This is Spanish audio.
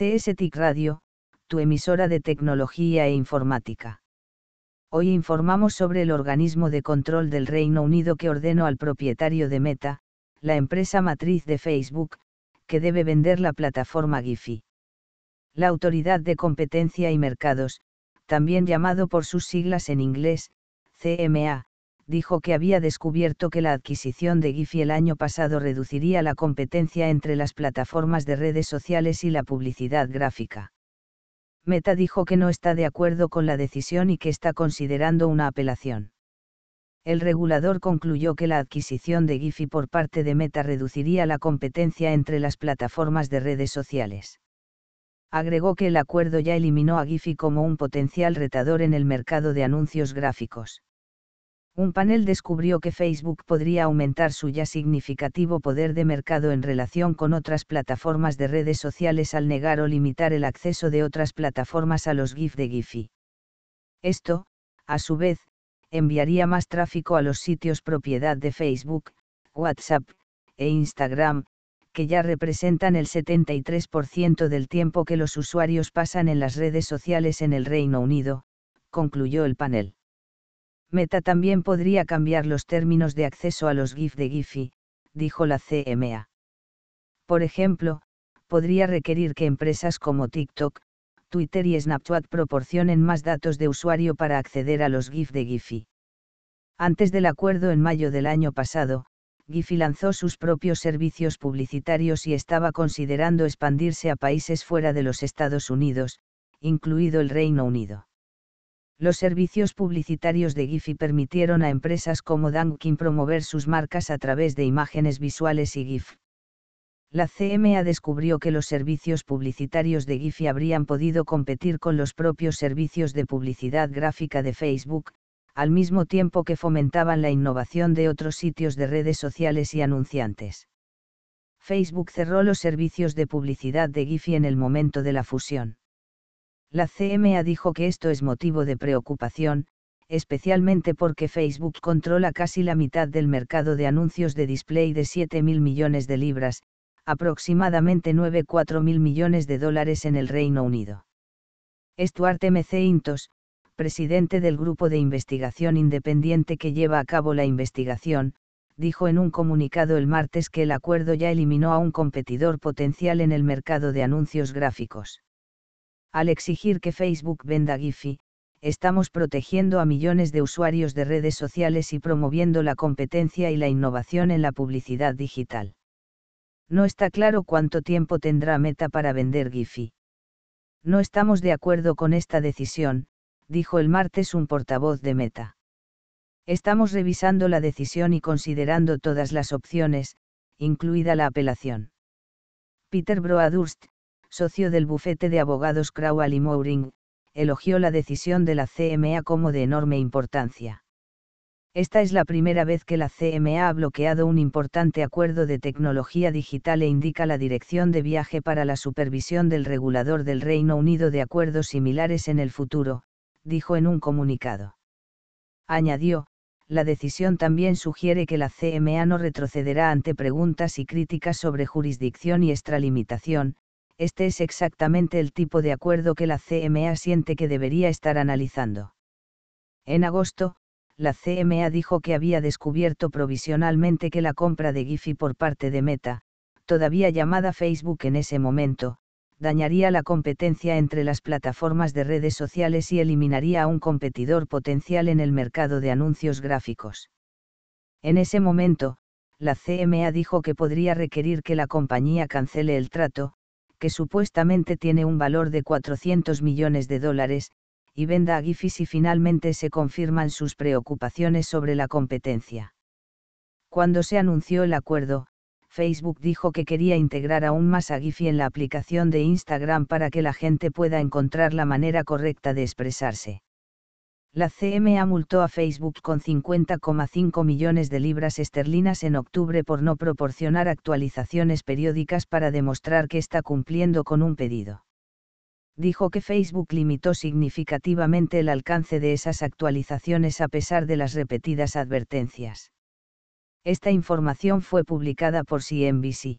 CSTIC Radio, tu emisora de tecnología e informática. Hoy informamos sobre el organismo de control del Reino Unido que ordenó al propietario de Meta, la empresa matriz de Facebook, que debe vender la plataforma Giphy. La Autoridad de Competencia y Mercados, también llamado por sus siglas en inglés, CMA, dijo que había descubierto que la adquisición de Giphy el año pasado reduciría la competencia entre las plataformas de redes sociales y la publicidad gráfica. Meta dijo que no está de acuerdo con la decisión y que está considerando una apelación. El regulador concluyó que la adquisición de Giphy por parte de Meta reduciría la competencia entre las plataformas de redes sociales. Agregó que el acuerdo ya eliminó a Giphy como un potencial retador en el mercado de anuncios gráficos. Un panel descubrió que Facebook podría aumentar su ya significativo poder de mercado en relación con otras plataformas de redes sociales al negar o limitar el acceso de otras plataformas a los GIF de Giphy. Esto, a su vez, enviaría más tráfico a los sitios propiedad de Facebook, WhatsApp e Instagram, que ya representan el 73% del tiempo que los usuarios pasan en las redes sociales en el Reino Unido, concluyó el panel. Meta también podría cambiar los términos de acceso a los GIF de Giphy, dijo la CMA. Por ejemplo, podría requerir que empresas como TikTok, Twitter y Snapchat proporcionen más datos de usuario para acceder a los GIF de Giphy. Antes del acuerdo en mayo del año pasado, Giphy lanzó sus propios servicios publicitarios y estaba considerando expandirse a países fuera de los Estados Unidos, incluido el Reino Unido. Los servicios publicitarios de Giphy permitieron a empresas como Dunkin promover sus marcas a través de imágenes visuales y GIF. La CMA descubrió que los servicios publicitarios de Giphy habrían podido competir con los propios servicios de publicidad gráfica de Facebook, al mismo tiempo que fomentaban la innovación de otros sitios de redes sociales y anunciantes. Facebook cerró los servicios de publicidad de Giphy en el momento de la fusión. La CMA dijo que esto es motivo de preocupación, especialmente porque Facebook controla casi la mitad del mercado de anuncios de display de 7.000 millones de libras, aproximadamente 9,4 mil millones de dólares en el Reino Unido. Stuart MC Intos, presidente del grupo de investigación independiente que lleva a cabo la investigación, dijo en un comunicado el martes que el acuerdo ya eliminó a un competidor potencial en el mercado de anuncios gráficos. Al exigir que Facebook venda Giphy, estamos protegiendo a millones de usuarios de redes sociales y promoviendo la competencia y la innovación en la publicidad digital. No está claro cuánto tiempo tendrá Meta para vender Giphy. No estamos de acuerdo con esta decisión, dijo el martes un portavoz de Meta. Estamos revisando la decisión y considerando todas las opciones, incluida la apelación. Peter Broadhurst, socio del bufete de abogados Crowell y Mouring, elogió la decisión de la CMA como de enorme importancia. Esta es la primera vez que la CMA ha bloqueado un importante acuerdo de tecnología digital e indica la dirección de viaje para la supervisión del regulador del Reino Unido de acuerdos similares en el futuro, dijo en un comunicado. Añadió, la decisión también sugiere que la CMA no retrocederá ante preguntas y críticas sobre jurisdicción y extralimitación, este es exactamente el tipo de acuerdo que la CMA siente que debería estar analizando. En agosto, la CMA dijo que había descubierto provisionalmente que la compra de Giphy por parte de Meta, todavía llamada Facebook en ese momento, dañaría la competencia entre las plataformas de redes sociales y eliminaría a un competidor potencial en el mercado de anuncios gráficos. En ese momento, la CMA dijo que podría requerir que la compañía cancele el trato, que supuestamente tiene un valor de 400 millones de dólares, y venda a Giphy si finalmente se confirman sus preocupaciones sobre la competencia. Cuando se anunció el acuerdo, Facebook dijo que quería integrar aún más a Giphy en la aplicación de Instagram para que la gente pueda encontrar la manera correcta de expresarse. La CMA multó a Facebook con 50,5 millones de libras esterlinas en octubre por no proporcionar actualizaciones periódicas para demostrar que está cumpliendo con un pedido. Dijo que Facebook limitó significativamente el alcance de esas actualizaciones a pesar de las repetidas advertencias. Esta información fue publicada por CNBC.